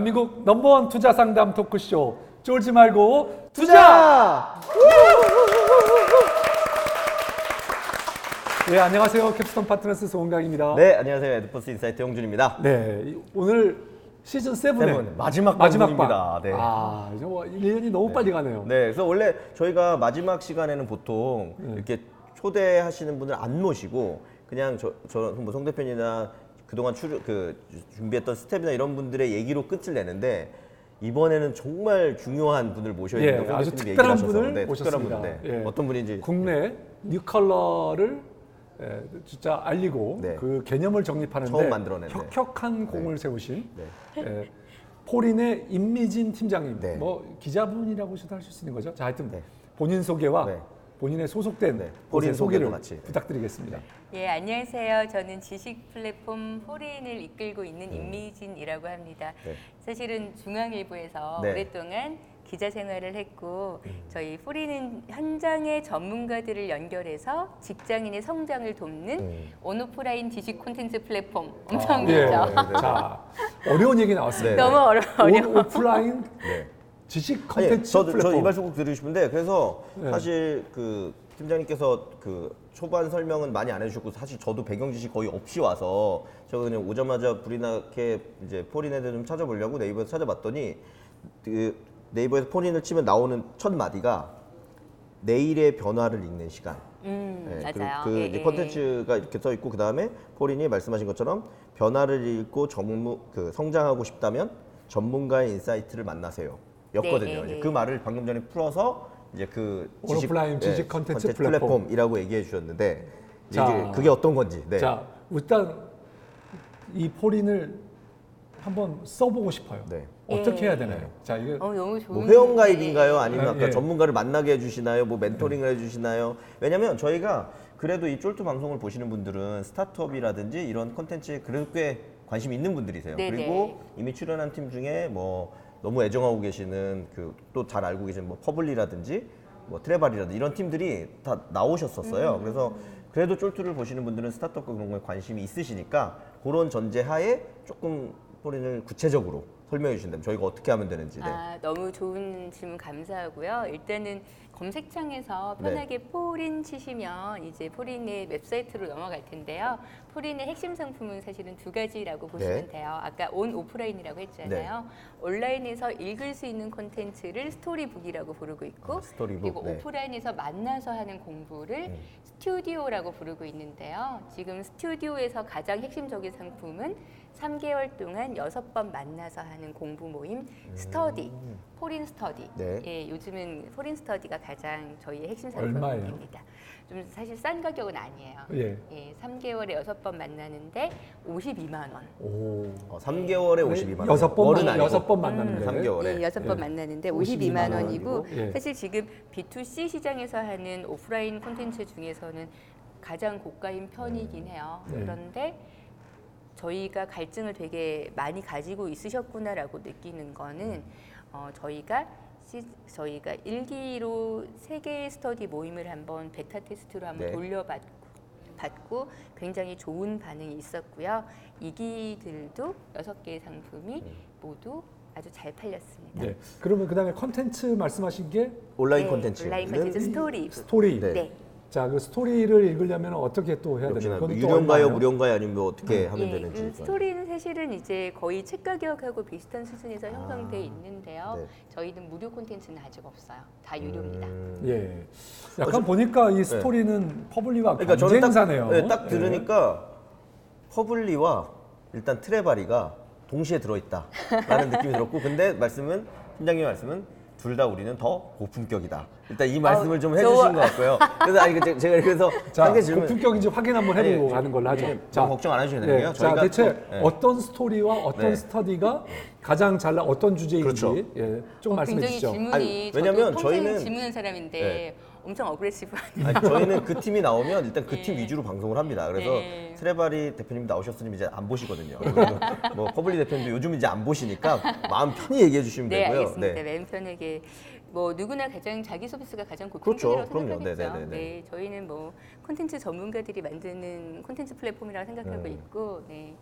대한민국 number one 투자 상담 토크쇼 쫄지 말고 투자! 네 안녕하세요 캡스톤 파트너스 송강입니다. 네, 안녕하세요. 에드포스 인사이트 홍준입니다. 네, 이- 오늘 시즌 7의 seven, 마지막 마지막 방송입니다. 방. 네. 아, 이제 뭐 1년이 너무 빨리 가네요. 네, 그래서 원래 저희가 마지막 시간에는 보통 네. 이렇게 초대하시는 분을 안 모시고 그냥 저, 저 뭐 송 대표님이나 그동안 출, 그 준비했던 스텝이나 이런 분들의 얘기로 끝을 내는데 이번에는 정말 중요한 분을 모셔야 예, 된다고 아주 특별한 하셔서. 분을 네, 특별한 모셨습니다. 분, 네. 예. 어떤 분인지 국내 new collar를 예, 진짜 알리고 네. 그 개념을 정립하는데 처음 만들어낸, 네. 혁혁한 공을 세우신 네. 예, 폴인의 임미진 팀장님, 네. 뭐 기자분이라고 하실 수 있는 거죠. 자, 하여튼 네. 본인 소개와 네. 본인의 소속된 네, 폴인 소개를 같이. 네. 부탁드리겠습니다. 예, 안녕하세요. 저는 지식 플랫폼 폴인을 이끌고 있는 임미진이라고 합니다. 네. 사실은 중앙일보에서 네. 오랫동안 기자 생활을 했고 음. 저희 폴인은 현장의 전문가들을 연결해서 직장인의 성장을 돕는 음. 온오프라인 지식 콘텐츠 플랫폼 엄청 예, 길죠. 네, 네. 자 어려운 얘기 나왔습니다. 네. 너무 어려, 어려워. 온 오프라인 네. 지식 컨텐츠 저도 플랫폼. 저이 말씀 꼭 드리고 싶은데 그래서 네. 사실 그 팀장님께서 그 초반 설명은 많이 안 해주셨고 사실 저도 배경 지식 거의 없이 와서 제가 그냥 오자마자 불이 나게 이제 폴인에 대해 좀 찾아보려고 네이버에서 찾아봤더니 그 네이버에서 폴인을 치면 나오는 첫 마디가 내일의 변화를 읽는 시간. 음, 네, 맞아요. 그, 그 예, 이제 예. 컨텐츠가 이렇게 써 있고 그 다음에 폴인이 말씀하신 것처럼 변화를 읽고 전무 그 성장하고 싶다면 전문가의 insight를 만나세요. 였거든요. 네, 네, 이제 네. 그 말을 방금 전에 풀어서 이제 그 온오프라인 지식 컨텐츠 플랫폼. 플랫폼 이라고 얘기해 주셨는데 이제 자, 그게 어떤 건지. 네. 자 일단 이 폴인을 한번 써보고 싶어요. 네. 어떻게 예. 해야 되나요? 자 이게 어, 너무 좋은 뭐 회원 가입인가요? 아니면 네, 아까 예. 전문가를 만나게 해주시나요? 뭐 멘토링을 해주시나요? 왜냐면 저희가 그래도 이 쫄투 방송을 보시는 분들은 스타트업이라든지 이런 콘텐츠에 그래도 꽤 관심 있는 분들이세요. 네네. 그리고 이미 출연한 팀 중에 뭐 너무 애정하고 계시는 그 또 잘 알고 계신 뭐 퍼블리라든지 뭐 트레바리라든지 이런 팀들이 다 나오셨었어요. 음. 그래서 그래도 쫄투를 보시는 분들은 스타트업과 그런 거에 관심이 있으시니까 그런 전제하에 조금 폴인을 구체적으로 설명해 주신다면 저희가 어떻게 하면 되는지. 네. 아, 너무 좋은 질문 감사하고요. 일단은 검색창에서 네. 편하게 폴인 치시면 이제 폴인의 웹사이트로 넘어갈 텐데요. 폴인의 핵심 상품은 사실은 두 가지라고 보시면 네. 돼요. 아까 온 오프라인이라고 했잖아요. 온라인에서 읽을 수 있는 콘텐츠를 storybook이라고 부르고 있고 아, storybook, 그리고 네. 오프라인에서 만나서 하는 공부를 음. 스튜디오라고 부르고 있는데요. 지금 스튜디오에서 가장 핵심적인 상품은 3개월 동안 여섯 번 만나서 하는 공부 모임 스터디, 폴인 스터디. 음. 네. 예, 요즘은 폴인 스터디가 가장 저희의 핵심 얼마예요? 상품입니다. 좀 사실 싼 가격은 아니에요. 예. 예, 3개월에 여섯 번 만나는데 52만 원. 오 어, 3개월에 52만 원. 여섯 번 월은 만- 아니고. 여섯 번 만나는데 삼 개월. 월에. 예, 여섯 번 예. 만나는데 52만 52만 원이고 원이고, 예. 사실 지금 B2C 시장에서 하는 오프라인 콘텐츠 중에서는 가장 고가인 편이긴 해요. 네. 그런데 저희가 갈증을 되게 많이 가지고 있으셨구나라고 느끼는 거는 어, 저희가 시, 저희가 일기로 세 개의 스터디 모임을 한번 베타 테스트로 한번 네. 돌려봤고 받고 굉장히 좋은 반응이 있었고요. 이기들도 여섯 개의 상품이 모두 아주 잘 팔렸습니다. 네. 그러면 그다음에 컨텐츠 말씀하신 게 온라인 네, 콘텐츠. 온라인 콘텐츠 스토리. 스토리. 네. 네. 자, 그 스토리를 읽으려면 어떻게 또 해야 되나요? 유료인가요? 무료인가요, 아니면 뭐 어떻게 하면 예, 되는지. 그 스토리는 사실은 이제 거의 책 가격하고 비슷한 수준에서 형성돼 아, 있는데요. 네. 저희는 무료 콘텐츠는 아직 없어요. 다 유료입니다. 음. 예. 약간 보니까 이 스토리는 퍼블리와 그러니까 저는 경쟁사네요. 딱, 네, 딱 예. 들으니까 퍼블리와 일단 트레바리가 동시에 들어있다라는 느낌이 들었고, 근데 말씀은 팀장님 말씀은 둘 다 우리는 더 고품격이다. 일단 이 말씀을 좀 저- 해주신 것 같고요. 그래서 아니 그 제- 제가 그래서 자, 질문 고품격인지 확인 한번 해보고 아니, 가는 걸로 하죠. 예, 너무 걱정 안 하셔도 예, 되고요. 자, 저희가 대체 또, 예. 어떤 스토리와 어떤 네. 스터디가 가장 잘 나, 어떤 주제인지 그렇죠. 예, 좀 말씀해 굉장히 주시죠. 질문이 아니, 저도 왜냐면 평생 저희는- 질문한 사람인데 네. 엄청 aggressive한 아니, 저희는 그 팀이 나오면 일단 그 팀 예. 위주로 방송을 합니다. 그래서 네. 트레바리 대표님 나오셨으면 이제 안 보시거든요. 그리고 뭐 퍼블리 대표님도 요즘 이제 안 보시니까 마음 편히 얘기해 주시면 네, 되고요. 알겠습니다. 맨 편하게 뭐 누구나 가장 자기 서비스가 가장 고품격이라고 그렇죠. 그럼요. 생각하겠죠. 네네네네. 네, 저희는 뭐 콘텐츠 전문가들이 만드는 콘텐츠 플랫폼이라고 생각하고 음. 있고, 네.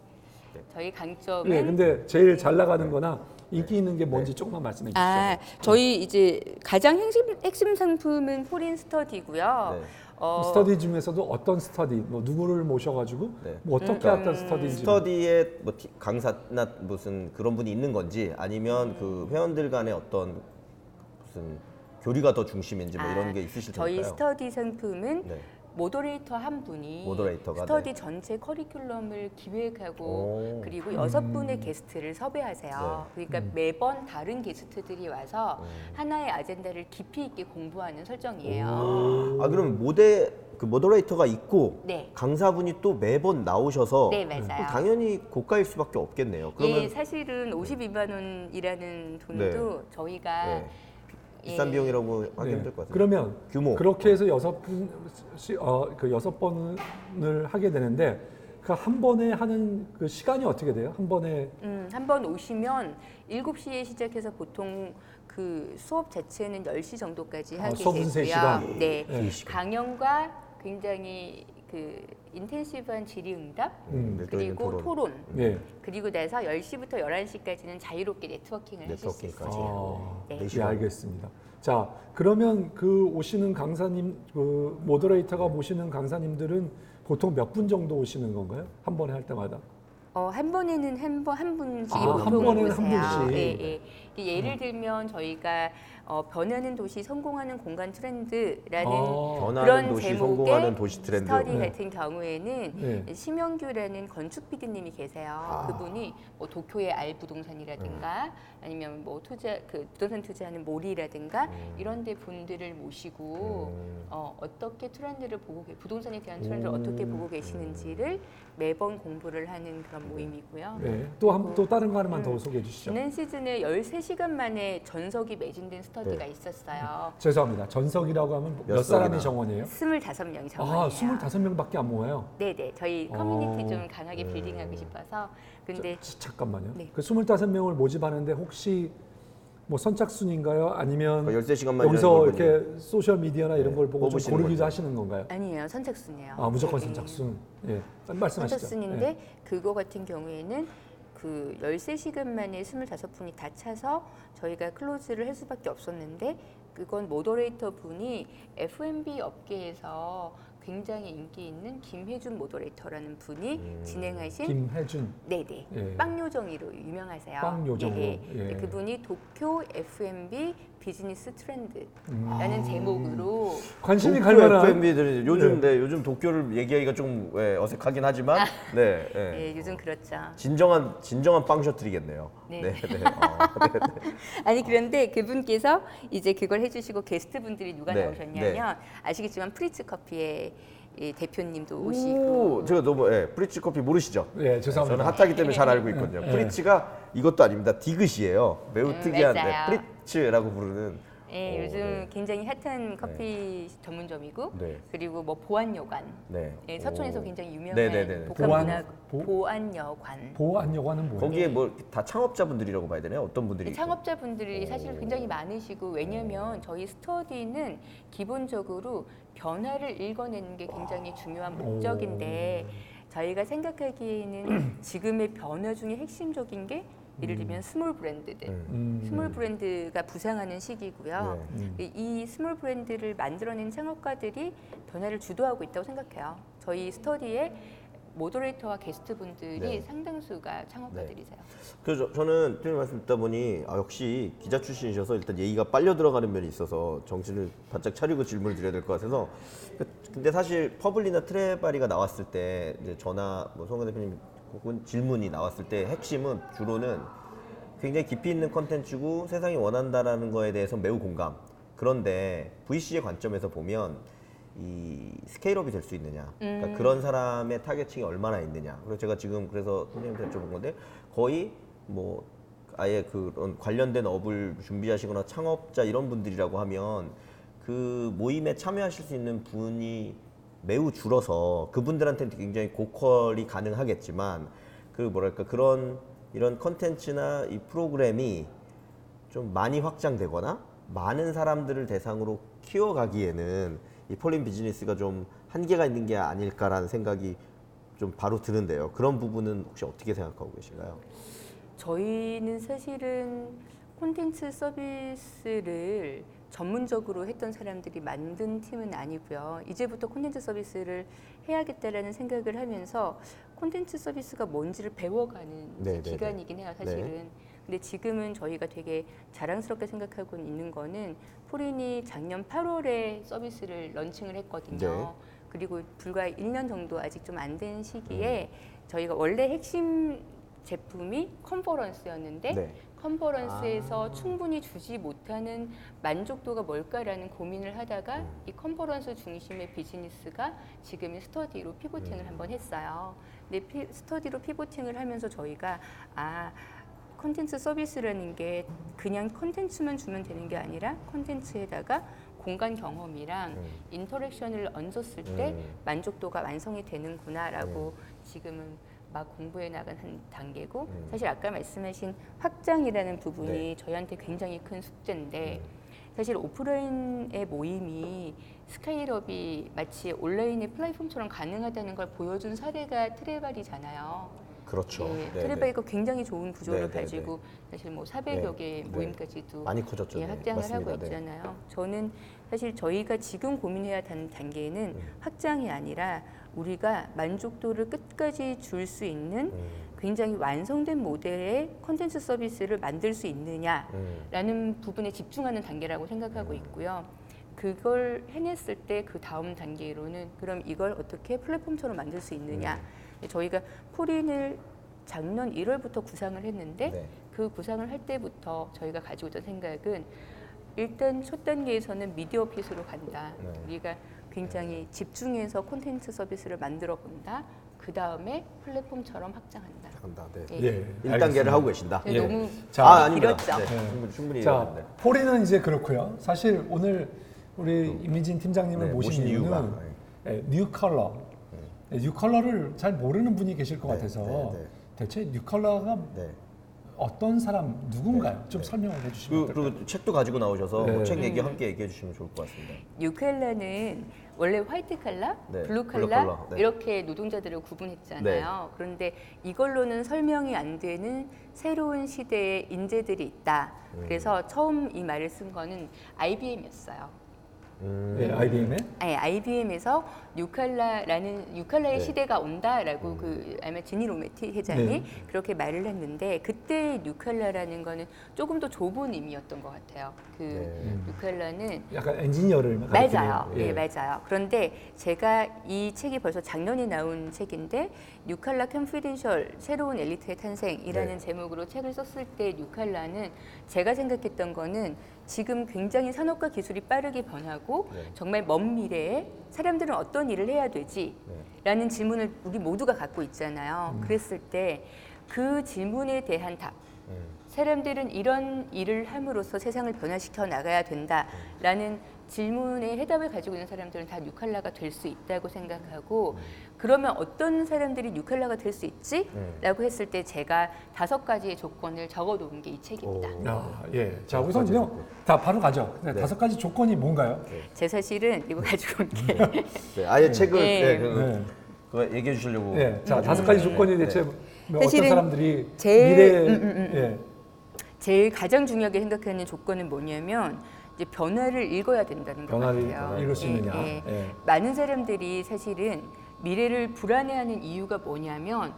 저희 강점은 예, 근데 제일 잘 나가는 거나 인기 있는 게 뭔지 조금만 말씀해 주시죠. 아, 저희 이제 가장 핵심, 핵심 상품은 폴인 스터디고요. 네. 어, 스터디 중에서도 어떤 스터디, 뭐 누구를 모셔가지고 네. 뭐 어떻게 음, 어떤 스터디인지 스터디에 뭐 티- 강사나 무슨 그런 분이 있는 건지 아니면 그 회원들 간의 어떤 무슨 교류가 더 중심인지 뭐 이런 아, 게 있으실 저희 테니까요. 스터디 상품은 네. moderator 한 분이 moderator가, 스터디 네. 전체 커리큘럼을 기획하고 오. 그리고 여섯 분의 게스트를 섭외하세요. 네. 그러니까 매번 다른 게스트들이 와서 하나의 아젠다를 깊이 있게 공부하는 설정이에요. 아 그럼 모델 그 moderator가 있고 네. 강사분이 또 매번 나오셔서 네, 맞아요. 당연히 고가일 수밖에 없겠네요. 그러면 예, 사실은 52만 원이라는 돈도 저희가 네. 비싼 예. 비용이라고 하기 네. 힘들 것 같아요. 그러면 규모. 그렇게 해서 여섯 분, 시- 어, 그 여섯 번을 하게 되는데 그 한 번에 하는 그 시간이 어떻게 돼요? 한 번에 음, 한번 오시면 7시에 시작해서 보통 그 수업 자체는 10시 정도까지 아, 하게 수업은 되고요. 세 시간? 네. 네. 강연과 굉장히 그 인텐시브한 질의응답 음, 네, 그리고 토론. 토론. 네. 그리고 나서 10시부터 11시까지는 자유롭게 네트워킹을 하실 수 네트워킹까지. 있어요. 아, 네. 네, 시간. 알겠습니다. 자, 그러면 그 오시는 강사님, 그 모더레이터가 모시는 강사님들은 보통 몇 분 정도 오시는 건가요? 한 번에 할 때마다? 어, 한 번에는 한 번 한 분씩이 아, 한 번에는 한. 분씩. 음. 예, 예. 예를 들면 저희가 어, 변하는 도시 성공하는 공간 트렌드라는 아, 변하는 그런 도시 제목의 성공하는 도시 트렌드. 스터디 네. 같은 경우에는 네. 심영규라는 건축 PD님이 계세요. 아. 그분이 뭐 도쿄의 알 부동산이라든가 아니면 뭐 투자 그 부동산 투자하는 몰이라든가 음. 이런 데 분들을 모시고 어, 어떻게 트렌드를 보고 계- 부동산에 대한 트렌드를 음. 어떻게 보고 계시는지를 매번 공부를 하는 그런 모임이고요. 네. 또한또 다른 거 하나만 더 음. 소개해 주시죠. 지난 시즌에 13시간 만에 전석이 매진된 스터디가 네. 있었어요. 죄송합니다. 전석이라고 하면 몇, 몇 사람이? 정원이에요? 25명이 정원이에요. 아, 25명밖에 안 모여요. 네 네. 저희 커뮤니티 어. 좀 강하게 building하고 싶어서. 근데 자, 잠깐만요. 네. 그 25명을 모집하는데 혹시 뭐 선착순인가요? 아니면 13시간만 여기서 이렇게 소셜 미디어나 이런 네, 걸 보고 좀 고르기도 거죠. 하시는 건가요? 아니에요. 선착순이에요. 아, 무조건 네. 선착순. 예. 말씀하시죠. 선착순인데 예. 그거 같은 경우에는 그 13시간 만에 25분이 다 차서 저희가 close를 할 수밖에 없었는데 그건 moderator 분이 F&B 업계에서 굉장히 인기 있는 김혜준 모더레이터라는 분이 음. 진행하신 김혜준. 네네 예. 빵요정이로 유명하세요. 빵요정으로, 예, 예. 예. 그분이 도쿄 F&B 비즈니스 트렌드라는 음. 제목으로 관심이 갈 만한 FMB들이 요즘 네. 요즘 도쿄를 얘기하기가 좀 예, 어색하긴 하지만 네, 예. 예, 요즘 그렇죠. 진정한 진정한 빵 셔틀이겠네요. 네. 네, 네. 어, 네, 네. 아니 그런데 그분께서 이제 그걸 해주시고 게스트 분들이 누가 네, 나오셨냐면 아시겠지만 프릳츠 커피의 이 대표님도 오시고 오, 제가 너무 예, 프릳츠 커피 모르시죠? 예, 죄송합니다. 저는 핫하기 때문에 잘 알고 있거든요. 예. 프릳츠가 이것도 아닙니다. 디귿이에요. 매우 음, 특이한 네, 맞아요. 프릳츠라고 부르는. 예, 오, 요즘 네. 굉장히 핫한 커피 전문점이고 네. 그리고 뭐 보안여관 네. 예, 서촌에서 오. 굉장히 유명한 네네네. 복합문화 보안- 보- 보안여관 보안여관은 뭐예요? 거기에 뭐 다 창업자분들이라고 봐야 되나요? 어떤 분들이? 네, 창업자분들이 사실 굉장히 많으시고 왜냐하면 저희 스터디는 기본적으로 변화를 읽어내는 게 굉장히 중요한 목적인데 저희가 생각하기에는 지금의 변화 중에 핵심적인 게 예를 들면 small 브랜드들 음. 음. small 브랜드가 부상하는 시기고요. 네. 음. 이- 이 small 브랜드를 만들어낸 창업가들이 변화를 주도하고 있다고 생각해요. 저희 스터디에 moderator와 게스트분들이 네. 상당수가 창업가들이세요. 그래서 저, 는팀 말씀 듣다 보니 아, 역시 기자 출신이셔서 일단 얘기가 빨려 들어가는 면이 있어서 정신을 바짝 차리고 질문을 드려야 될 것 같아서 그- 근데 사실 퍼블리나 트레바리가 나왔을 때 이제 전화 뭐 송현 대표님 혹은 질문이 나왔을 때 핵심은 주로는 굉장히 깊이 있는 컨텐츠고 세상이 원한다라는 거에 대해서 매우 공감. 그런데 VC의 관점에서 보면 이 스케일업이 될 수 있느냐. 그러니까 그런 사람의 타겟층이 얼마나 있느냐. 그래서 제가 지금 그래서 선생님한테 여쭤본 건데 거의 뭐 아예 그런 관련된 업을 준비하시거나 창업자 이런 분들이라고 하면 그 모임에 참여하실 수 있는 분이 매우 줄어서 그분들한테는 굉장히 고퀄이 가능하겠지만 그 뭐랄까 그런 이런 컨텐츠나 이 프로그램이 좀 많이 확장되거나 많은 사람들을 대상으로 키워가기에는 이 폴인 비즈니스가 좀 한계가 있는 게 아닐까라는 생각이 좀 바로 드는데요. 그런 부분은 혹시 어떻게 생각하고 계신가요? 저희는 사실은 콘텐츠 서비스를 전문적으로 했던 사람들이 만든 팀은 아니고요. 이제부터 콘텐츠 서비스를 해야겠다라는 생각을 하면서 콘텐츠 서비스가 뭔지를 배워가는 네, 네, 기간이긴 해요, 사실은. 근데 지금은 저희가 되게 자랑스럽게 생각하고 있는 거는 폴인이 작년 8월에 서비스를 launching을 했거든요. 네. 그리고 불과 1년 정도 아직 좀 안 된 시기에 음. 저희가 원래 핵심 제품이 컨퍼런스였는데 네. 컨퍼런스에서 아. 충분히 주지 못하는 만족도가 뭘까라는 고민을 하다가 음. 이 컨퍼런스 중심의 비즈니스가 지금의 스터디로 pivoting을 음. 한번 했어요. 근데 피, 스터디로 pivoting을 하면서 저희가 아 컨텐츠 서비스라는 게 그냥 컨텐츠만 주면 되는 게 아니라 컨텐츠에다가 공간 경험이랑 음. interaction을 얹었을 때 음. 만족도가 완성이 되는구나라고 지금은 막 공부해 나간 한 단계고 음. 사실 아까 말씀하신 확장이라는 부분이 네. 저희한테 굉장히 큰 숙제인데 음. 사실 오프라인의 모임이 스카이럽이 마치 온라인의 플랫폼처럼 가능하다는 걸 보여준 사례가 트레발이잖아요. 그렇죠. 예, 네, 네. 트레발이가 굉장히 좋은 구조를 네, 네, 가지고 사실 뭐 400여 개의 네. 모임까지도 많이 커졌죠. 예, 네. 확장을 맞습니다. 하고 네. 있잖아요. 저는 사실 저희가 지금 고민해야 하는 단계는 음. 확장이 아니라 우리가 만족도를 끝까지 줄 수 있는 음, 굉장히 완성된 모델의 콘텐츠 서비스를 만들 수 있느냐라는 음, 부분에 집중하는 단계라고 생각하고 있고요. 그걸 해냈을 때 그 다음 단계로는 그럼 이걸 어떻게 플랫폼처럼 만들 수 있느냐. 음. 저희가 포린을 작년 1월부터 구상을 했는데 네. 그 구상을 할 때부터 저희가 가지고 있던 생각은 일단 첫 단계에서는 미디어 핏으로 간다. 네. 우리가 굉장히 집중해서 콘텐츠 서비스를 만들어 본다. 그 다음에 플랫폼처럼 확장한다. 간다. 네. 예. 예. 1단계를 알겠습니다. 하고 계신다. 네, 예. 너무 자, 아, 아닙니다. 길었죠. 네, 네. 충분히 충분히 자. 폴인은 이제 그렇고요. 사실 오늘 우리 임미진 팀장님을 네, 모신, 모신 이유는 이유가, 예, new collar. 예, new collar를 잘 모르는 분이 계실 것 네, 같아서 네, 네. 대체 new collar가 네. 어떤 사람 누군가요? 좀 네. 설명을 해주시면 그? 그리고 책도 가지고 나오셔서 네. 뭐책 얘기 음. 함께 얘기해 주시면 좋을 것 같습니다. 뉴칼라는 원래 화이트 칼라, 네, 블루 블루 칼라 칼라, 네. 이렇게 노동자들을 구분했잖아요. 그런데 이걸로는 설명이 안 되는 새로운 시대의 인재들이 있다. 음. 그래서 처음 이 말을 쓴 거는 IBM이었어요. 음. 예, IBM의 아니, IBM에서 뉴칼라라는 뉴칼라의 네. 시대가 온다라고 음. 그 아마 지니 로메티 회장이 네. 그렇게 말을 했는데 그때 뉴칼라라는 거는 조금 더 좁은 의미였던 것 같아요. 그 네. 뉴칼라는 약간 엔지니어를 맞아요. 예. 예, 맞아요. 그런데 제가 이 책이 벌써 작년에 나온 책인데 new collar confidential 새로운 엘리트의 탄생이라는 네. 제목으로 책을 썼을 때 뉴칼라는 제가 생각했던 거는 지금 굉장히 산업과 기술이 빠르게 변하고 네. 정말 먼 미래에 사람들은 어떤 일을 해야 되지? 네. 라는 질문을 우리 모두가 갖고 있잖아요. 음. 그랬을 때 그 질문에 대한 답, 음. 사람들은 이런 일을 함으로써 세상을 변화시켜 나가야 된다라는 질문에 해답을 가지고 있는 사람들은 다 뉴칼라가 될 수 있다고 생각하고 그러면 어떤 사람들이 뉴칼라가 될 수 있지? 음. 라고 했을 때 제가 다섯 가지의 조건을 적어 놓은 게 이 책입니다. 오. 아, 예. 자, 다섯 우선 가지 그냥 조건. 다 바로 가죠. 네, 네. 다섯 가지 조건이 뭔가요? 제 사실은 이거 가지고 온 게 네, 아예 책을 예. 네, 그, 네. 그거 얘기해 주시려고. 예. 자, 다섯 가지 조건이 대체 뭐 어떤 사람들이 제일- 미래 음, 음, 음. 예. 제일 가장 중요하게 생각하는 조건은 뭐냐면 이제 변화를 읽어야 된다는 것 변화를 같아요. 읽을 수 예, 있느냐. 예. 예. 많은 사람들이 사실은 미래를 불안해하는 이유가 뭐냐면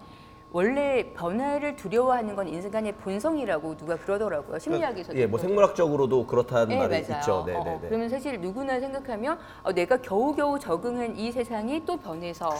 원래 변화를 두려워하는 건 인간의 본성이라고 누가 그러더라고요. 심리학에서도. 예, 뭐 생물학적으로도 그렇다는 네, 말이 맞아요. 있죠. 네, 어, 네, 어. 네. 그러면 사실 누구나 생각하면 어, 내가 겨우겨우 적응한 이 세상이 또 변해서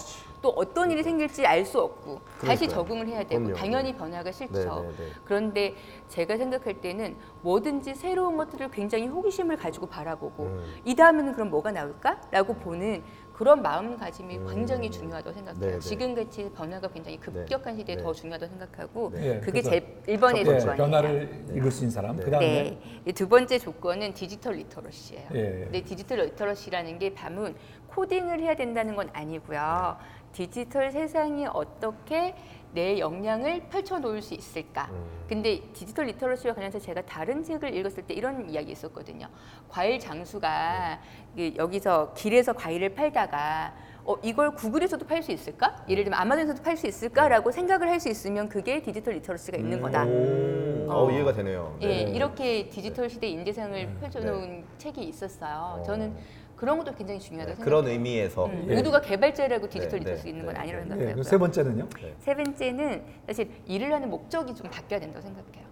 또 어떤 일이 생길지 알 수 없고 다시 그러니까요. 적응을 해야 되고 그럼요. 당연히 변화가 싫죠. 네, 네, 네. 그런데 제가 생각할 때는 뭐든지 새로운 것들을 굉장히 호기심을 가지고 바라보고 음. 이 다음에는 그럼 뭐가 나올까라고 보는 그런 마음가짐이 음. 굉장히 중요하다고 생각해요. 네, 네. 지금 같이 변화가 굉장히 급격한 시대에 네. 더 중요하다고 생각하고 네. 그게 그래서 제 1번의 예, 조건이에요. 변화를 읽을 수 있는 사람. 네. 그다음에 네. 이두 번째 조건은 디지털 literacy예요. 예. 근데 디지털 literacy라는 게 밤은 코딩을 해야 된다는 건 아니고요. 디지털 세상이 어떻게 내 역량을 펼쳐 놓을 수 있을까? 음. 근데 디지털 literacy와 관련해서 제가 다른 책을 읽었을 때 이런 이야기 있었거든요. 과일 장수가 그 여기서 길에서 과일을 팔다가 어, 이걸 구글에서도 팔 수 있을까? 예를 들면 아마존에서도 팔 수 있을까라고 생각을 할 수 있으면 그게 디지털 literacy가 있는 거다. 오, 어. 어, 이해가 되네요. 예, 네. 이렇게 디지털 시대 인재상을 펼쳐놓은 책이 있었어요. 저는 그런 것도 굉장히 중요하다고 네, 생각해요. 그런 의미에서 음, 예. 모두가 개발자라고 디지털 네, literacy 네, 있는 건 네, 아니라는 네. 예, 생각해요. 그세 번째는요? 세 번째는 사실 일을 하는 목적이 좀 바뀌어야 된다고 생각해요.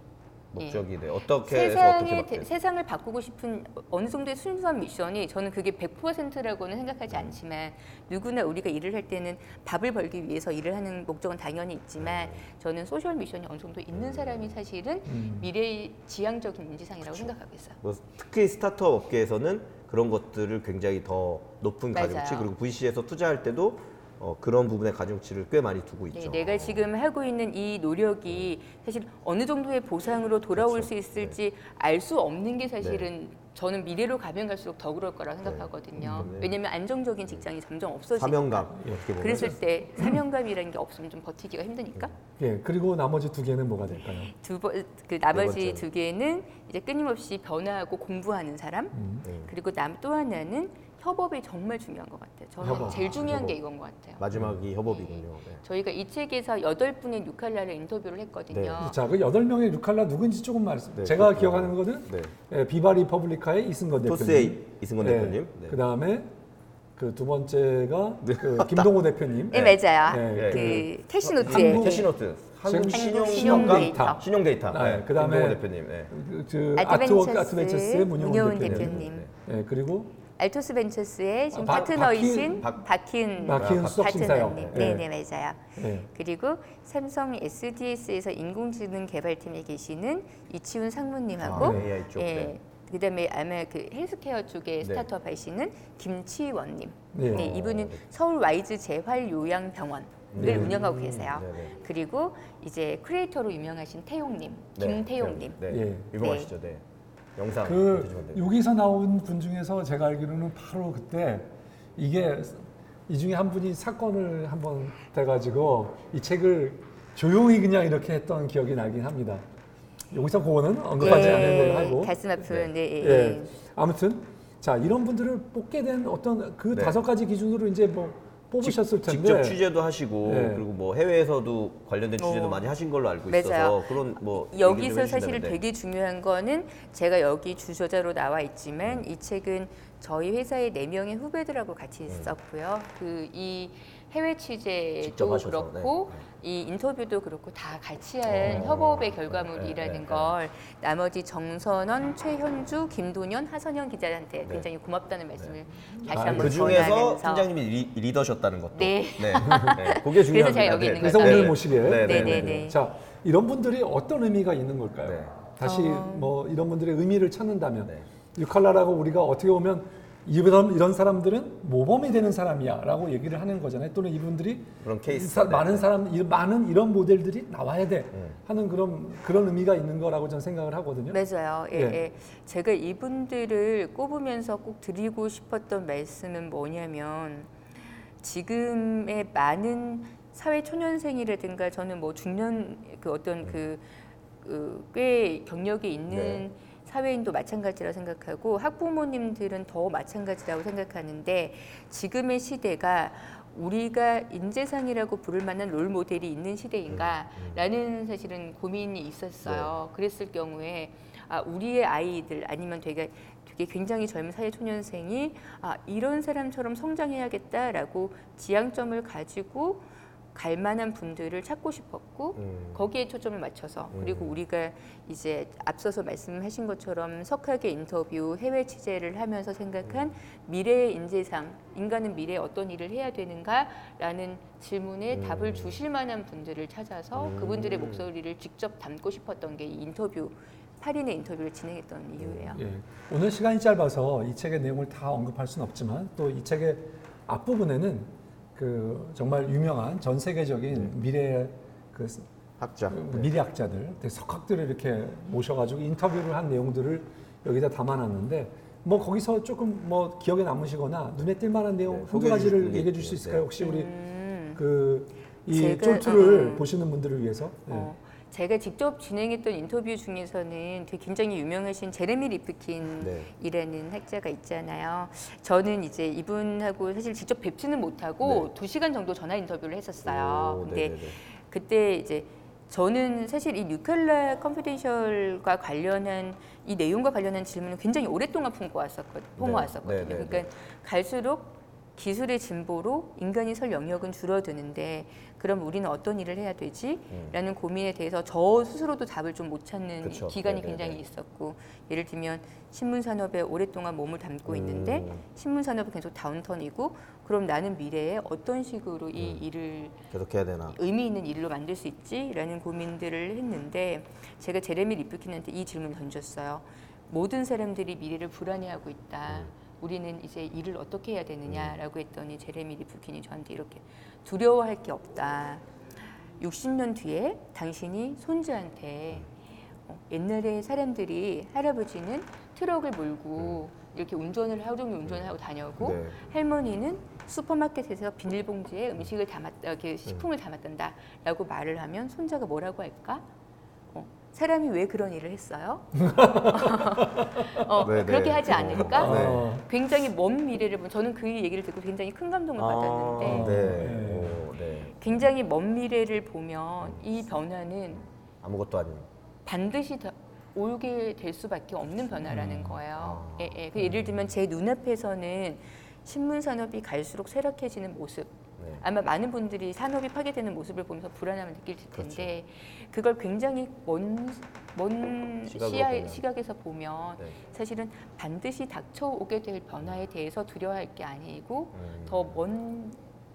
목적이 네. 어떻게 해서 어떻게 세상을 바꾸고 싶은 어느 정도의 순수한 미션이 저는 그게 100%라고는 생각하지 않지만 누구나 우리가 일을 할 때는 밥을 벌기 위해서 일을 하는 목적은 당연히 있지만 저는 social mission이 어느 정도 있는 사람이 사실은 미래의 지향적인 인재상이라고 생각하고 있어요. 뭐 특히 스타트업 업계에서는 그런 것들을 굉장히 더 높은. 가중치 그리고 VC에서 투자할 때도 어, 그런 부분의 가중치를 꽤 많이 두고 네, 있죠. 내가 지금 하고 있는 이 노력이 사실 어느 정도의 보상으로 돌아올 그렇죠. 수 있을지 알 수 없는 게 사실은 저는 미래로 가면 갈수록 더 그럴 거라 생각하거든요. 네. 왜냐하면 안정적인 직장이 점점 없어지니까. 사명감 그랬을 때 사명감이라는 게 없으면 좀 버티기가 힘드니까 예, 그리고 나머지 두 개는 뭐가 될까요? 두번그 네 나머지 번째는. 두 개는 이제 끊임없이 변화하고 공부하는 사람 음. 음. 그리고 남 또 하나는 협업이 정말 중요한 것 같아요. 저는 협업. 제일 중요한 협업. 게 이건 것 같아요. 마지막이 협업이군요. 네. 저희가 이 책에서 여덟 분의 뉴칼라를 인터뷰를 했거든요. 자, 그 여덟 명의 new collar 누군지 조금 말씀. 네, 제가 그렇군요. 기억하는 거는 네. 예, 비바 리 퍼블리카의 이승건 대표님. 토스의 이승건 대표님. 네. 그 다음에 그 두 번째가 네. 그 김동호 대표님. 네, 맞아요. 네, 그 캐시노트에 한국- 캐시노트 한국 신용- 신용 신용데이터. 신용 데이터. 네, 네. 그다음에 김동호 대표님. 네. 그, 그 아트워크 아트벤처스 아트벤처스의 문효원 대표님. 대표님. 예, 그리고 알토스 벤처스의 지금 아, 박- 파트너이신 박- 박희은 박희은 수석 심사역. 파트너님. 예. 네, 네, 맞아요. 예. 그리고 삼성 SDS에서 인공지능 개발팀에 계시는 이치훈 상무님하고 아, 네, 쪽, 예, 네. 그다음에 아마 그 헬스케어 쪽에 네. 스타트업 하시는 김치원님. 네. 네, 이분은 서울 와이즈 재활 요양병원을 네. 운영하고 계세요. 네, 네. 그리고 이제 크리에이터로 유명하신 태용님, 네, 김태용님. 네. 예. 유명하시죠. 네. 영상 그. 여기서 나온 분 중에서 제가 알기로는 바로 그때 이게 이 중에 한 분이 사건을 한번 돼가지고 이 책을 조용히 그냥 이렇게 했던 기억이 나긴 합니다. 여기서 그거는 언급하지 않는 걸로 하고. 가슴 아픈 네, 예, 예. 예. 아무튼 자 이런 분들을 뽑게 된 어떤 그 네. 다섯 가지 기준으로 이제 뭐 뽑으셨을 텐데. 직접 취재도 하시고 네. 그리고 뭐 해외에서도 관련된 취재도 어. 많이 하신 걸로 알고 맞아요. 있어서 그런 뭐 여기서 사실. 되게 중요한 거는 제가 여기 주저자로 나와 있지만 이 책은 저희 회사의 네 명의 후배들하고 같이 있었고요. 그이 해외 취재도 하셔서, 그렇고 이 인터뷰도 그렇고 다 같이 한 협업의 결과물이라는 네, 네, 걸 나머지 정선원, 최현주, 김도년, 하선영 기자한테 굉장히 고맙다는 말씀을 다시 아, 한번 그 중에서 팀장님이 리, 리더셨다는 것도 네. 네. 네. 그게 중요합니다. 제가 여기 있는 그래서 거죠. 오늘 네. 모시게. 네, 네, 네, 네. 네. 자 이런 분들이 어떤 의미가 있는 걸까요? 네. 다시 어. 뭐 이런 분들의 의미를 찾는다면 네. 유칼라라고 우리가 어떻게 보면 이런 이런 사람들은 모범이 되는 사람이야 라고 얘기를 하는 거잖아요. 또는 이분들이 그런 케이스. 사- 네. 많은 사람 이- 많은 이런 모델들이 나와야 돼 네. 하는 그런 그런 의미가 있는 거라고 저는 생각을 하거든요. 맞아요. 예, 예. 예. 제가 이분들을 꼽으면서 꼭 드리고 싶었던 말씀은 뭐냐면 지금의 많은 사회 초년생이라든가 저는 뭐 중년 그 어떤 그, 그, 꽤 경력이 있는 네. 사회인도 마찬가지라고 생각하고 학부모님들은 더 마찬가지라고 생각하는데 지금의 시대가 우리가 인재상이라고 부를 만한 롤 모델이 있는 시대인가라는 사실은 고민이 있었어요. 그랬을 경우에 아, 우리의 아이들 아니면 되게 되게 굉장히 젊은 사회 초년생이 아, 이런 사람처럼 성장해야겠다라고 지향점을 가지고 갈 만한 분들을 찾고 싶었고 음. 거기에 초점을 맞춰서 그리고 우리가 이제 앞서서 말씀하신 것처럼 석학의 인터뷰 해외 취재를 하면서 생각한 미래의 인재상 인간은 미래에 어떤 일을 해야 되는가라는 질문에 답을 주실 만한 분들을 찾아서 그분들의 목소리를 직접 담고 싶었던 게 이 인터뷰 8인의 인터뷰를 진행했던 이유예요. 예. 오늘 시간이 짧아서 이 책의 내용을 다 언급할 수는 없지만 또 이 책의 앞부분에는 그 정말 유명한 전 세계적인 미래 그 학자. 미래학자들, 되게 석학들을 이렇게 모셔가지고 인터뷰를 한 내용들을 여기다 담아놨는데 뭐 거기서 조금 뭐 기억에 남으시거나 눈에 띌 만한 내용 네, 한두 가지를 얘기해 줄수게 있을까요? 혹시 우리 음, 그이 제가- 쫄투를 음. 보시는 분들을 위해서 예. 어, 제가 직접 진행했던 인터뷰 중에서는 되게 굉장히 유명하신 제레미 리프킨이라는 네. 학자가 있잖아요. 저는 이제 이분하고 사실 직접 뵙지는 못하고 두 시간 정도 전화 인터뷰를 했었어요. 오, 근데 네네네. 그때 이제 저는 사실 이 new collar confidential과 관련한 이 내용과 관련한 질문을 굉장히 오랫동안 품고 왔었거든요. 품어왔었거든요. 네, 네, 네, 그러니까 갈수록 기술의 진보로 인간이 설 영역은 줄어드는데 그럼 우리는 어떤 일을 해야 되지? 라는 고민에 대해서 저 스스로도 답을 좀 못 찾는 음. 그쵸. 기간이 네, 네, 굉장히 네. 있었고 예를 들면 신문 산업에 오랫동안 몸을 담고 있는데 음. 신문 산업은 계속 다운턴이고 그럼 나는 미래에 어떤 식으로 이 음. 일을 계속 해야 되나? 의미 있는 일로 만들 수 있지라는 고민들을 했는데 제가 제레미 리프킨한테 이 질문을 던졌어요. 모든 사람들이 미래를 불안해하고 있다. 음. 우리는 이제 일을 어떻게 해야 되느냐라고 했더니 제레미 리프킨이 저한테 이렇게 두려워할 게 없다. 60년 뒤에 당신이 손주한테 어, 옛날에 사람들이 할아버지는 트럭을 몰고 이렇게 운전을 하루 종일 운전을 하고 다녔고 네. 할머니는 슈퍼마켓에서 비닐봉지에 음식을 담았다, 이렇게 식품을 담았단다라고 말을 하면 손자가 뭐라고 할까? 어, 사람이 왜 그런 일을 했어요? 어, 네, 네. 그렇게 하지 않을까? 네. 어, 굉장히 먼 미래를 보면 저는 그 얘기를 듣고 굉장히 큰 감동을 받았는데 아, 네. 네. 오, 네. 굉장히 먼 미래를 보면 이 변화는 아무것도 아닌. 반드시 다 오게 될 수밖에 없는 변화라는 음. 거예요. 아. 예, 예. 그 예를 들면 제 눈앞에서는 신문 산업이 갈수록 쇠락해지는 모습. 네. 아마 많은 분들이 산업이 파괴되는 모습을 보면서 불안함을 느낄 텐데 그걸 굉장히 먼, 먼 시야, 보면. 시각에서 보면 네. 사실은 반드시 닥쳐오게 될 변화에 대해서 두려워할 게 아니고 음. 더먼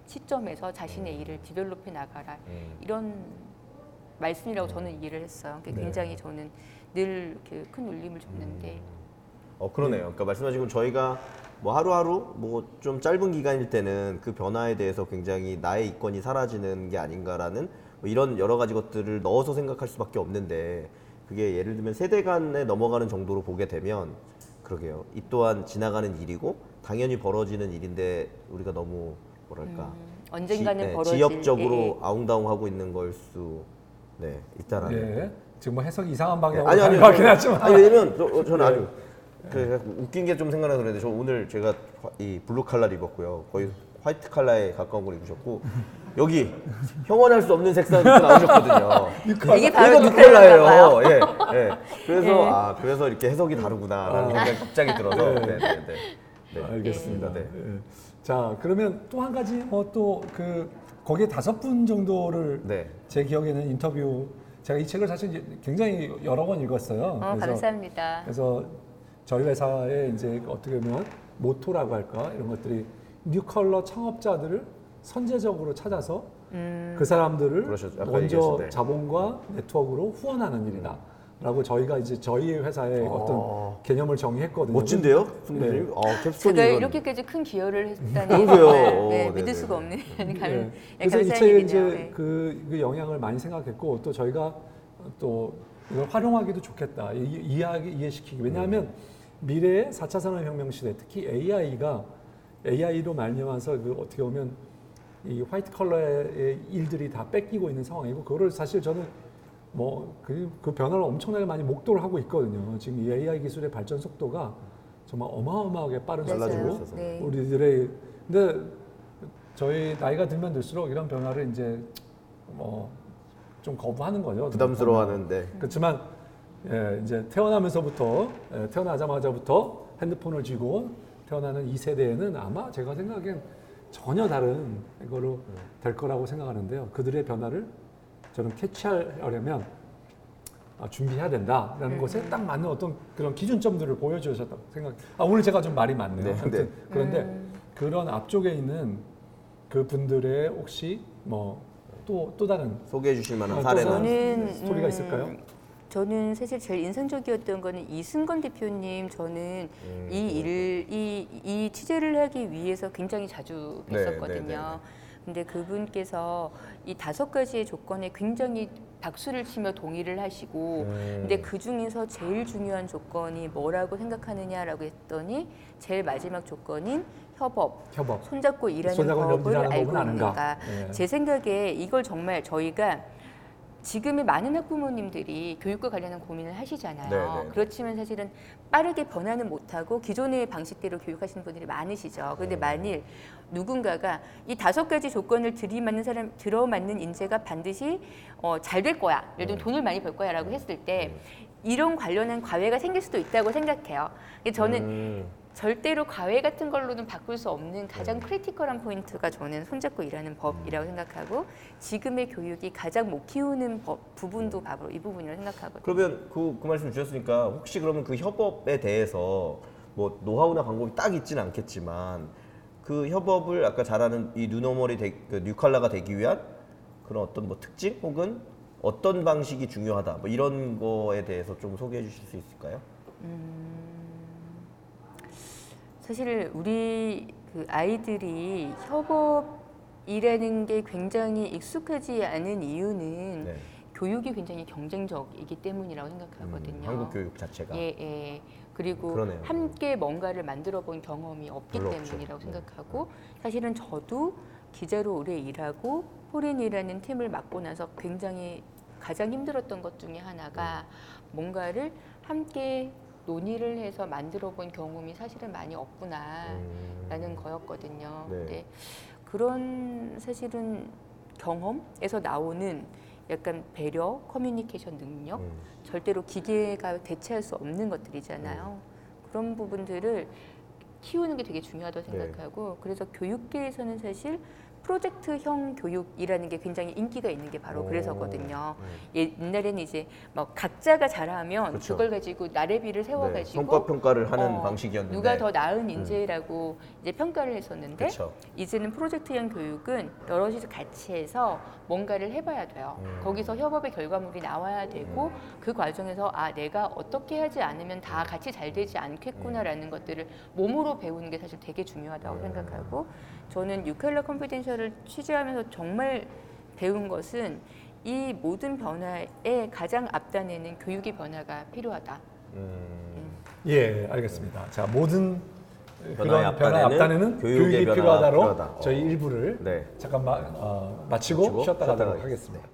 시점에서 자신의 일을 디벨롭해 나가라 음. 이런 말씀이라고 저는 이해를 했어요. 그러니까 네. 굉장히 저는 늘 이렇게 큰 울림을 줬는데 어 그러네요. 그러니까 말씀하신 건 저희가 뭐 하루하루 뭐 좀 짧은 기간일 때는 그 변화에 대해서 굉장히 나의 이권이 사라지는 게 아닌가라는 뭐 이런 여러 가지 것들을 넣어서 생각할 수밖에 없는데 그게 예를 들면 세대 간에 넘어가는 정도로 보게 되면 그러게요. 이 또한 지나가는 일이고 당연히 벌어지는 일인데 우리가 너무 뭐랄까 음, 언젠가는 지, 네, 벌어질 지역적으로 예, 예. 아웅다웅하고 있는 걸 수 네, 있다라는 예. 지금 뭐 해석이 이상한 네, 방향으로 아니 가는 아니 것 같긴 하지만 아니 왜냐면 저, 어, 저는 네. 아주 그 웃긴 게 좀 생각나서 그랬는데 저 오늘 제가 화- 이 블루 칼라를 입었고요 거의 화이트 칼라에 가까운 걸 입으셨고 여기 형언할 수 없는 색상이 또 나오셨거든요. 이게 바로. 봐요. 예, 예. 그래서 예. 아 그래서 이렇게 해석이 다르구나라는 생각이 갑자기 들어서 네, 네, 네. 네. 알겠습니다. 네. 예. 자 그러면 또 한 가지 뭐 또그 거기에 다섯 분 정도를 네. 제 기억에는 인터뷰 제가 이 책을 사실 굉장히 여러 번 읽었어요. 어, 감사합니다. 그래서 저희 회사의 이제 어떻게 보면 모토라고 할까 이런 것들이 뉴컬러 창업자들을 선제적으로 찾아서 음. 그 사람들을 그러셨죠. 먼저 얘기하신, 네. 자본과 네트워크로 후원하는 일이다. 라고 저희가 이제 저희 회사의 어. 어떤 개념을 정의했거든요. 멋진데요, 네. 아, 캡스톤이 제가 이런- 이렇게까지 큰 기여를 했다니 그러게요. 정말 오, 네, 네네네. 믿을 수가 없는 감, 예. 네, 그래서 이 감사한 책에. 이제 네. 그, 그 영향을 많이 생각했고 또 저희가 또 이걸 활용하기도 좋겠다 이, 이해하기 이해시키기 왜냐하면 미래의 4차 산업혁명 시대 특히 AI가 AI로 말미암아서 그 어떻게 보면 이 화이트 컬러의 일들이 다 뺏기고 있는 상황이고 그거를 사실 저는 뭐그 그 변화를 엄청나게 많이 목도를 하고 있거든요. 지금 이 AI 기술의 발전 속도가 정말 어마어마하게 빠른 속도로. 네. 우리들의 근데 저희 나이가 들면 들수록 이런 변화를 이제 뭐 좀 거부하는 거죠. 부담스러워하는데 그렇지만 예, 이제 태어나면서부터 예, 태어나자마자부터 핸드폰을 쥐고 태어나는 이 세대에는 아마 제가 생각엔 전혀 다른 이거로 될 거라고 생각하는데요. 그들의 변화를 저는 캐치하려면 아, 준비해야 된다라는 것에 딱 맞는 어떤 그런 기준점들을 보여주셨다고 생각. 아 오늘 제가 좀 말이 많네요. 네, 아무튼 네. 그런데 그런 앞쪽에 있는 그 분들의 혹시 뭐 또 또 다른 소개해 주실 만한 아, 또 사례나 저는 스토리가 있을까요? 저는 사실 제일 인상적이었던 거는 이승건 대표님 저는 음, 이 일을 이, 이 취재를 하기 위해서 굉장히 자주 네, 뵀었거든요. 네, 네, 네. 근데 그분께서 이 다섯 가지의 조건에 굉장히 박수를 치며 동의를 하시고 음. 근데 그 중에서 제일 중요한 조건이 뭐라고 생각하느냐라고 했더니 제일 마지막 조건인 협업, 협업. 손잡고 일하는 손잡고 법을 알고? 있는가. 예. 제 생각에 이걸 정말 저희가 지금의 많은 학부모님들이 교육과 관련한 고민을 하시잖아요. 네, 네. 그렇지만 사실은 빠르게 변화는 못하고 기존의 방식대로 교육하시는 분들이 많으시죠. 네. 그런데 만일 누군가가 이 다섯 가지 조건을 들이맞는 사람, 들어맞는 인재가 반드시 어, 잘 될 거야. 예를 들면 돈을 많이 벌 거야라고 했을 때 이런 관련한 과외가 생길 수도 있다고 생각해요. 저는 음. 절대로 과외 같은 걸로는 바꿀 수 없는 가장 critical한 포인트가 저는 손잡고 일하는 법이라고 생각하고 지금의 교육이 가장 못 키우는 법 부분도 바로 이 부분이라고 생각하거든요. 그러면 그, 그 말씀 주셨으니까 혹시 그러면 그 협업에 대해서 뭐 노하우나 방법이 딱 있지는 않겠지만 그 협업을 아까 잘하는 이 new normal이 되, 그 뉴칼라가 되기 위한 그런 어떤 뭐 특징 혹은 어떤 방식이 중요하다 뭐 이런 거에 대해서 좀 소개해 주실 수 있을까요? 사실 우리 그 아이들이 협업이라는 게 굉장히 익숙하지 않은 이유는 네. 교육이 굉장히 경쟁적이기 때문이라고 생각하거든요. 음, 한국 교육 자체가 예, 예. 그리고 그러네요. 함께 뭔가를 만들어 본 경험이 없기. 때문이라고 네. 생각하고 사실은 저도 기자로 오래 일하고 폴인이라는 팀을 맡고 나서 굉장히 가장 힘들었던 것 중에 하나가 뭔가를 함께 논의를 해서 만들어 본 경험이 사실은 많이 없구나라는 음. 거였거든요. 네. 근데 그런 사실은 경험에서 나오는 약간 배려, 커뮤니케이션 능력, 음. 절대로 기계가 대체할 수 없는 것들이잖아요. 그런 부분들을 키우는 게 되게 중요하다고 네. 생각하고 그래서 교육계에서는 사실 프로젝트형 교육이라는 게 굉장히 인기가 있는 게 바로 오. 그래서거든요. 네. 옛날에는 이제 뭐 각자가 잘하면 그쵸. 그걸 가지고 나래비를 네, 세워가지고 성과 평가를 하는 어, 방식이었는데 누가 더 나은 인재라고 이제 평가를 했었는데 그렇죠. 이제는 프로젝트형 교육은 여럿이서 같이 해서 뭔가를 해봐야 돼요. 음. 거기서 협업의 결과물이 나와야 되고 그 과정에서 아 내가 어떻게 하지 않으면 다 같이 잘 되지 않겠구나라는 것들을 몸으로 배우는 게 사실 되게 중요하다고 음. 생각하고 저는 유칼라 컴피덴셜을 취재하면서 정말 배운 것은 이 모든 변화에 가장 앞단에는 교육의 변화가 필요하다. 음. 예, 알겠습니다. 자, 모든 변화의 그런 변화 앞단에는 앞단에는 교육이 변화가 필요하다로 필요하다. 저희 어. 일부를 네. 잠깐만 어, 마치고, 마치고 쉬었다 쉬었다 가도록. 하겠습니다.